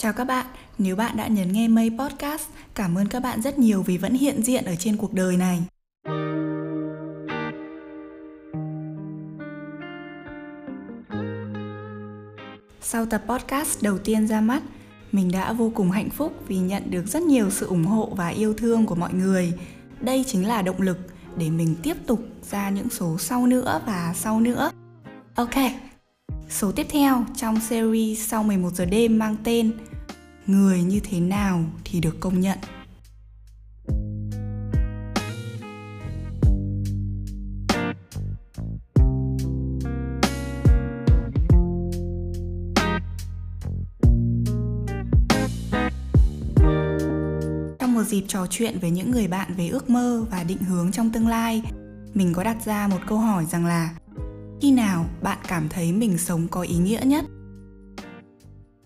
Chào các bạn, nếu bạn đã nhấn nghe Mây Podcast, cảm ơn các bạn rất nhiều vì vẫn hiện diện ở trên cuộc đời này. Sau tập podcast đầu tiên ra mắt, mình đã vô cùng hạnh phúc vì nhận được rất nhiều sự ủng hộ và yêu thương của mọi người. Đây chính là động lực để mình tiếp tục ra những số sau nữa và sau nữa. Ok, số tiếp theo trong series sau 11 giờ đêm mang tên Người như thế nào thì được công nhận. một dịp trò chuyện với những người bạn về ước mơ và định hướng trong tương lai, mình có đặt ra một câu hỏi rằng là khi nào bạn cảm thấy mình sống có ý nghĩa nhất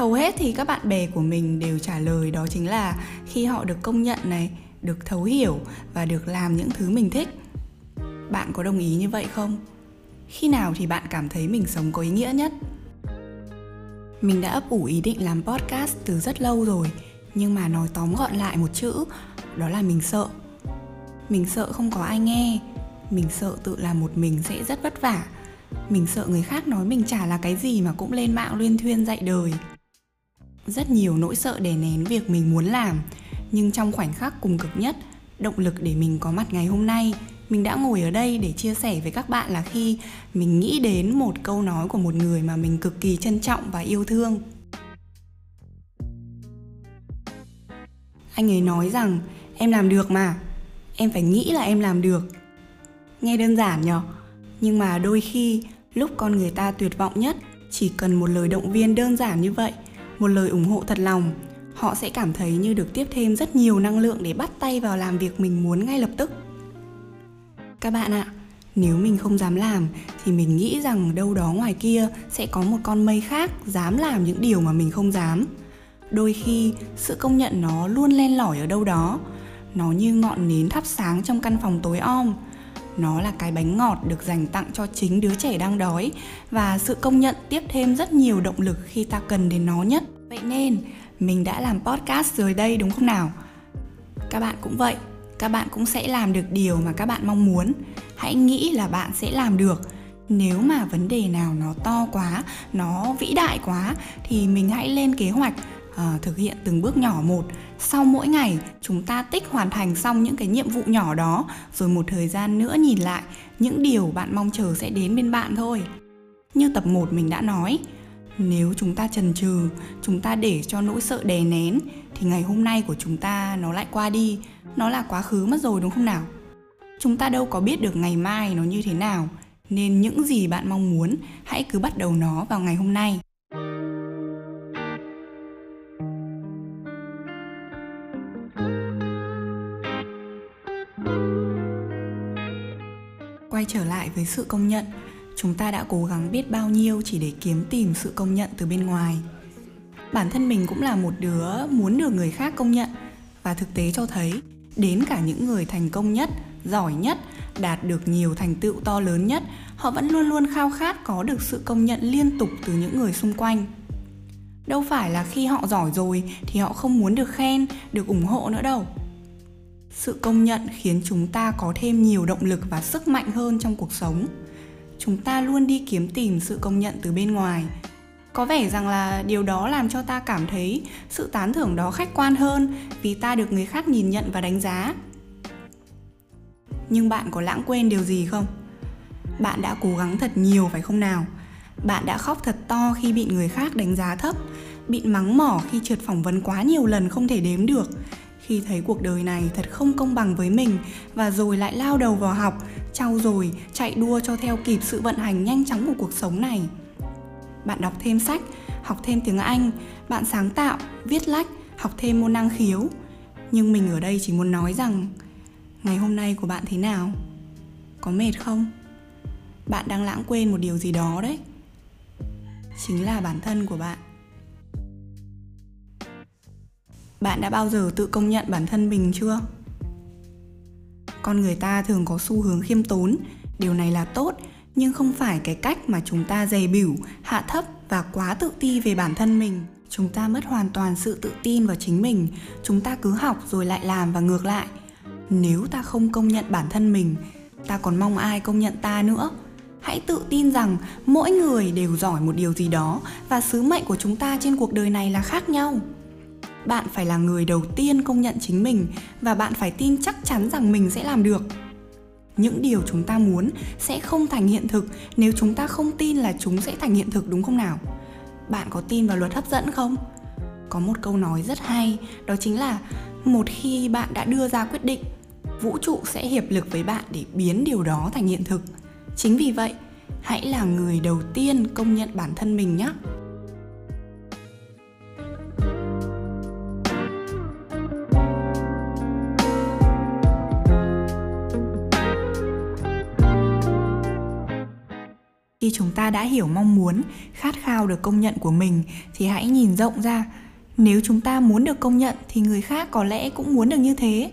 hầu hết thì các bạn bè của mình đều trả lời đó chính là khi họ được công nhận này, được thấu hiểu và được làm những thứ mình thích. Bạn có đồng ý như vậy không? Khi nào thì bạn cảm thấy mình sống có ý nghĩa nhất? Mình đã ấp ủ ý định làm podcast từ rất lâu rồi, nhưng mà nói tóm gọn lại một chữ, đó là mình sợ. Mình sợ không có ai nghe. Mình sợ tự làm một mình sẽ rất vất vả. Mình sợ người khác nói mình chả là cái gì mà cũng lên mạng, luyên thuyên dạy đời rất nhiều nỗi sợ đè nén việc mình muốn làm. Nhưng trong khoảnh khắc cùng cực nhất, động lực để mình có mặt ngày hôm nay, mình đã ngồi ở đây để chia sẻ với các bạn là khi mình nghĩ đến một câu nói của một người mà mình cực kỳ trân trọng và yêu thương. Anh ấy nói rằng, em làm được mà. Em phải nghĩ là em làm được. Nghe đơn giản nhở? Nhưng mà đôi khi, lúc con người ta tuyệt vọng nhất, chỉ cần một lời động viên đơn giản như vậy một lời ủng hộ thật lòng. Họ sẽ cảm thấy như được tiếp thêm rất nhiều năng lượng để bắt tay vào làm việc mình muốn ngay lập tức. Các bạn ạ, nếu mình không dám làm thì mình nghĩ rằng đâu đó ngoài kia sẽ có một con mây khác dám làm những điều mà mình không dám. Đôi khi, sự công nhận nó luôn len lỏi ở đâu đó. Nó như ngọn nến thắp sáng trong căn phòng tối om nó là cái bánh ngọt được dành tặng cho chính đứa trẻ đang đói và sự công nhận tiếp thêm rất nhiều động lực khi ta cần đến nó nhất. Vậy nên, mình đã làm podcast rồi đây đúng không nào? Các bạn cũng vậy, các bạn cũng sẽ làm được điều mà các bạn mong muốn. Hãy nghĩ là bạn sẽ làm được. Nếu mà vấn đề nào nó to quá, nó vĩ đại quá, thì mình hãy lên kế hoạch à, thực hiện từng bước nhỏ một. Sau mỗi ngày chúng ta tích hoàn thành xong những cái nhiệm vụ nhỏ đó rồi một thời gian nữa nhìn lại những điều bạn mong chờ sẽ đến bên bạn thôi. Như tập 1 mình đã nói nếu chúng ta trần trừ chúng ta để cho nỗi sợ đè nén thì ngày hôm nay của chúng ta nó lại qua đi. Nó là quá khứ mất rồi đúng không nào? Chúng ta đâu có biết được ngày mai nó như thế nào nên những gì bạn mong muốn hãy cứ bắt đầu nó vào ngày hôm nay. Quay trở lại với sự công nhận. Chúng ta đã cố gắng biết bao nhiêu chỉ để kiếm tìm sự công nhận từ bên ngoài. Bản thân mình cũng là một đứa muốn được người khác công nhận, và thực tế cho thấy, đến cả những người thành công nhất, giỏi nhất, đạt được nhiều thành tựu to lớn nhất, họ vẫn luôn luôn khao khát có được sự công nhận liên tục từ những người xung quanh. Đâu phải là khi họ giỏi rồi thì họ không muốn được khen, được ủng hộ nữa đâu sự công nhận khiến chúng ta có thêm nhiều động lực và sức mạnh hơn trong cuộc sống. Chúng ta luôn đi kiếm tìm sự công nhận từ bên ngoài. Có vẻ rằng là điều đó làm cho ta cảm thấy sự tán thưởng đó khách quan hơn vì ta được người khác nhìn nhận và đánh giá. Nhưng bạn có lãng quên điều gì không? Bạn đã cố gắng thật nhiều, phải không nào? Bạn đã khóc thật to khi bị người khác đánh giá thấp, bị mắng mỏ khi trượt phỏng vấn quá nhiều lần không thể đếm được khi thấy cuộc đời này thật không công bằng với mình và rồi lại lao đầu vào học, trau dồi, chạy đua cho theo kịp sự vận hành nhanh chóng của cuộc sống này. Bạn đọc thêm sách, học thêm tiếng anh, bạn sáng tạo, viết lách, học thêm môn năng khiếu. Nhưng mình ở đây chỉ muốn nói rằng, ngày hôm nay của bạn thế nào? Có mệt không? Bạn đang lãng quên một điều gì đó đấy. Chính là bản thân của bạn. Bạn đã bao giờ tự công nhận bản thân mình chưa? Con người ta thường có xu hướng khiêm tốn. Điều này là tốt, nhưng không phải cái cách mà chúng ta dày bỉu, hạ thấp và quá tự ti về bản thân mình. Chúng ta mất hoàn toàn sự tự tin vào chính mình. Chúng ta cứ học rồi lại làm và ngược lại. Nếu ta không công nhận bản thân mình, ta còn mong ai công nhận ta nữa? Hãy tự tin rằng mỗi người đều giỏi một điều gì đó và sứ mệnh của chúng ta trên cuộc đời này là khác nhau bạn phải là người đầu tiên công nhận chính mình và bạn phải tin chắc chắn rằng mình sẽ làm được. Những điều chúng ta muốn sẽ không thành hiện thực nếu chúng ta không tin là chúng sẽ thành hiện thực, đúng không nào? Bạn có tin vào luật hấp dẫn không? Có một câu nói rất hay, đó chính là một khi bạn đã đưa ra quyết định, vũ trụ sẽ hiệp lực với bạn để biến điều đó thành hiện thực. Chính vì vậy, hãy là người đầu tiên công nhận bản thân mình nhé. Khi chúng ta đã hiểu mong muốn, khát khao được công nhận của mình, thì hãy nhìn rộng ra. Nếu chúng ta muốn được công nhận, thì người khác có lẽ cũng muốn được như thế.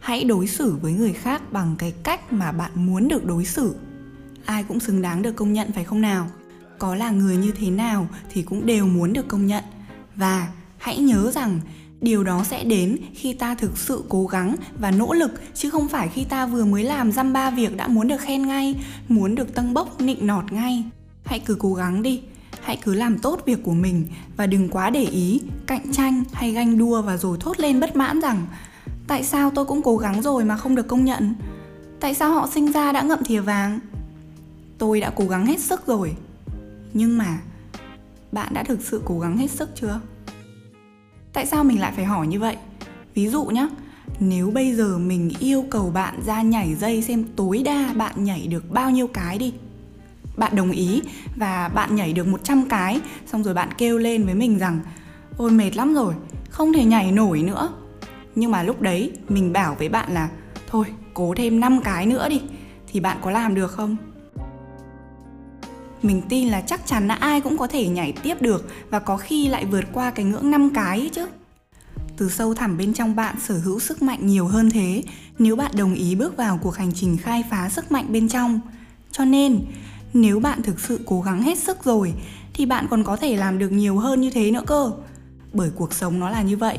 Hãy đối xử với người khác bằng cái cách mà bạn muốn được đối xử. Ai cũng xứng đáng được công nhận, phải không nào? Có là người như thế nào thì cũng đều muốn được công nhận. Và hãy nhớ rằng điều đó sẽ đến khi ta thực sự cố gắng và nỗ lực, chứ không phải khi ta vừa mới làm dăm ba việc đã muốn được khen ngay, muốn được tăng bốc nịnh nọt ngay. Hãy cứ cố gắng đi. Hãy cứ làm tốt việc của mình và đừng quá để ý cạnh tranh hay ganh đua và rồi thốt lên bất mãn rằng, tại sao tôi cũng cố gắng rồi mà không được công nhận? Tại sao họ sinh ra đã ngậm thìa vàng? Tôi đã cố gắng hết sức rồi. Nhưng mà, bạn đã thực sự cố gắng hết sức chưa? Tại sao mình lại phải hỏi như vậy? Ví dụ nhé nếu bây giờ mình yêu cầu bạn ra nhảy dây xem tối đa bạn nhảy được bao nhiêu cái đi. Bạn đồng ý và bạn nhảy được 100 cái, xong rồi bạn kêu lên với mình rằng, ôi, mệt lắm rồi, không thể nhảy nổi nữa. Nhưng mà lúc đấy mình bảo với bạn là, thôi, cố thêm 5 cái nữa đi, thì bạn có làm được không? Mình tin là chắc chắn là ai cũng có thể nhảy tiếp được và có khi lại vượt qua cái ngưỡng 5 cái ấy chứ. Từ sâu thẳm bên trong bạn sở hữu sức mạnh nhiều hơn thế nếu bạn đồng ý bước vào cuộc hành trình khai phá sức mạnh bên trong. Cho nên, nếu bạn thực sự cố gắng hết sức rồi thì bạn còn có thể làm được nhiều hơn như thế nữa cơ. Bởi cuộc sống nó là như vậy.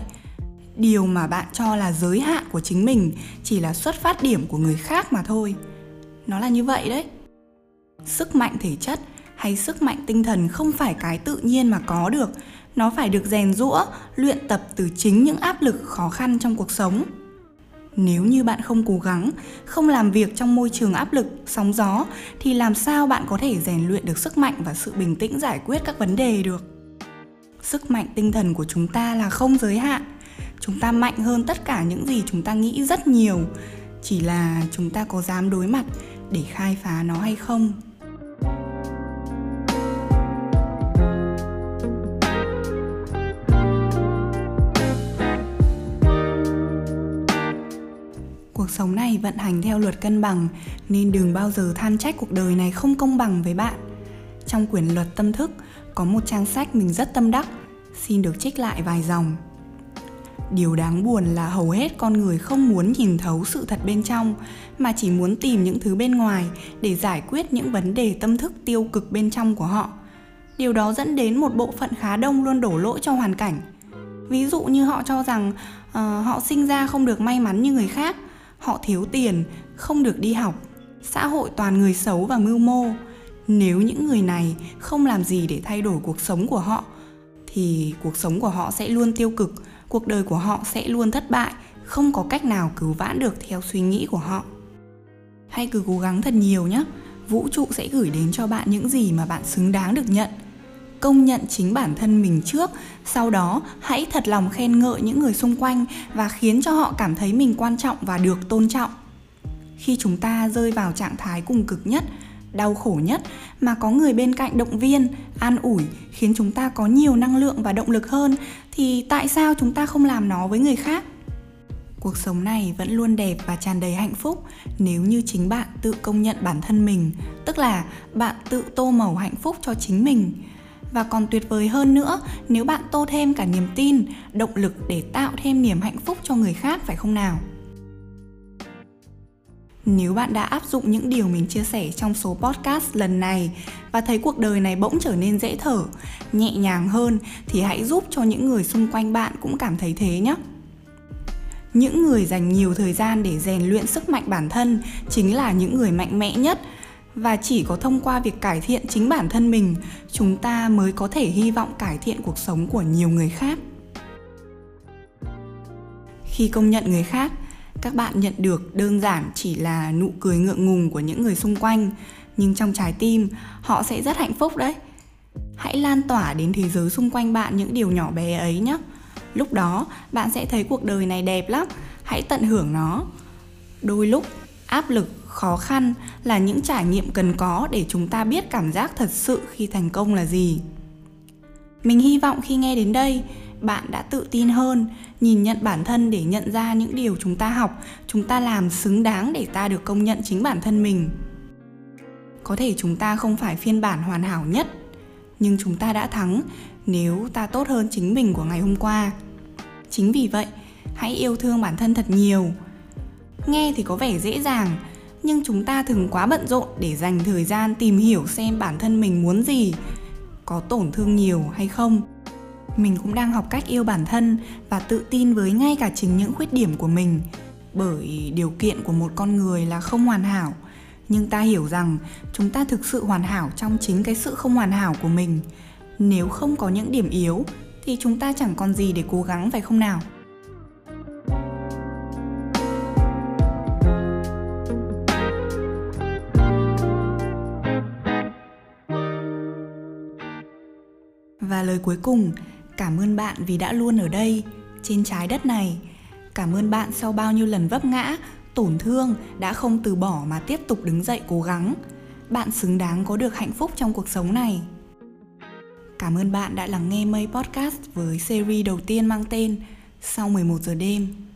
Điều mà bạn cho là giới hạn của chính mình chỉ là xuất phát điểm của người khác mà thôi. Nó là như vậy đấy sức mạnh thể chất hay sức mạnh tinh thần không phải cái tự nhiên mà có được. Nó phải được rèn rũa luyện tập từ chính những áp lực khó khăn trong cuộc sống. Nếu như bạn không cố gắng, không làm việc trong môi trường áp lực, sóng gió, thì làm sao bạn có thể rèn luyện được sức mạnh và sự bình tĩnh giải quyết các vấn đề được? Sức mạnh tinh thần của chúng ta là không giới hạn. Chúng ta mạnh hơn tất cả những gì chúng ta nghĩ rất nhiều. Chỉ là chúng ta có dám đối mặt để khai phá nó hay không? Sống này vận hành theo luật cân bằng nên đừng bao giờ than trách cuộc đời này không công bằng với bạn. Trong quyển luật tâm thức có một trang sách mình rất tâm đắc xin được trích lại vài dòng. Điều đáng buồn là hầu hết con người không muốn nhìn thấu sự thật bên trong mà chỉ muốn tìm những thứ bên ngoài để giải quyết những vấn đề tâm thức tiêu cực bên trong của họ. Điều đó dẫn đến một bộ phận khá đông luôn đổ lỗi cho hoàn cảnh. Ví dụ như họ cho rằng uh, họ sinh ra không được may mắn như người khác họ thiếu tiền, không được đi học. Xã hội toàn người xấu và mưu mô. Nếu những người này không làm gì để thay đổi cuộc sống của họ, thì cuộc sống của họ sẽ luôn tiêu cực, cuộc đời của họ sẽ luôn thất bại, không có cách nào cứu vãn được theo suy nghĩ của họ. Hãy cứ cố gắng thật nhiều nhé. Vũ trụ sẽ gửi đến cho bạn những gì mà bạn xứng đáng được nhận công nhận chính bản thân mình trước. Sau đó, hãy thật lòng khen ngợi những người xung quanh và khiến cho họ cảm thấy mình quan trọng và được tôn trọng. Khi chúng ta rơi vào trạng thái cùng cực nhất, đau khổ nhất mà có người bên cạnh động viên, an ủi, khiến chúng ta có nhiều năng lượng và động lực hơn, thì tại sao chúng ta không làm nó với người khác? Cuộc sống này vẫn luôn đẹp và tràn đầy hạnh phúc nếu như chính bạn tự công nhận bản thân mình, tức là bạn tự tô màu hạnh phúc cho chính mình và còn tuyệt vời hơn nữa nếu bạn tô thêm cả niềm tin động lực để tạo thêm niềm hạnh phúc cho người khác phải không nào nếu bạn đã áp dụng những điều mình chia sẻ trong số podcast lần này và thấy cuộc đời này bỗng trở nên dễ thở, nhẹ nhàng hơn thì hãy giúp cho những người xung quanh bạn cũng cảm thấy thế nhé. Những người dành nhiều thời gian để rèn luyện sức mạnh bản thân chính là những người mạnh mẽ nhất và chỉ có thông qua việc cải thiện chính bản thân mình, chúng ta mới có thể hy vọng cải thiện cuộc sống của nhiều người khác. Khi công nhận người khác, các bạn nhận được đơn giản chỉ là nụ cười ngượng ngùng của những người xung quanh. Nhưng trong trái tim họ sẽ rất hạnh phúc đấy. Hãy lan tỏa đến thế giới xung quanh bạn những điều nhỏ bé ấy nhé. Lúc đó bạn sẽ thấy cuộc đời này đẹp lắm. Hãy tận hưởng nó. Đôi lúc áp lực khó khăn là những trải nghiệm cần có để chúng ta biết cảm giác thật sự khi thành công là gì. Mình hy vọng khi nghe đến đây, bạn đã tự tin hơn, nhìn nhận bản thân để nhận ra những điều chúng ta học, chúng ta làm xứng đáng để ta được công nhận chính bản thân mình. Có thể chúng ta không phải phiên bản hoàn hảo nhất, nhưng chúng ta đã thắng nếu ta tốt hơn chính mình của ngày hôm qua. Chính vì vậy, hãy yêu thương bản thân thật nhiều. Nghe thì có vẻ dễ dàng nhưng chúng ta thường quá bận rộn để dành thời gian tìm hiểu xem bản thân mình muốn gì, có tổn thương nhiều hay không. Mình cũng đang học cách yêu bản thân và tự tin với ngay cả chính những khuyết điểm của mình. Bởi điều kiện của một con người là không hoàn hảo, nhưng ta hiểu rằng chúng ta thực sự hoàn hảo trong chính cái sự không hoàn hảo của mình. Nếu không có những điểm yếu, thì chúng ta chẳng còn gì để cố gắng, phải không nào? Lời cuối cùng. Cảm ơn bạn vì đã luôn ở đây, trên trái đất này. Cảm ơn bạn sau bao nhiêu lần vấp ngã, tổn thương đã không từ bỏ mà tiếp tục đứng dậy cố gắng. Bạn xứng đáng có được hạnh phúc trong cuộc sống này. Cảm ơn bạn đã lắng nghe mây podcast với series đầu tiên mang tên sau 11 giờ đêm.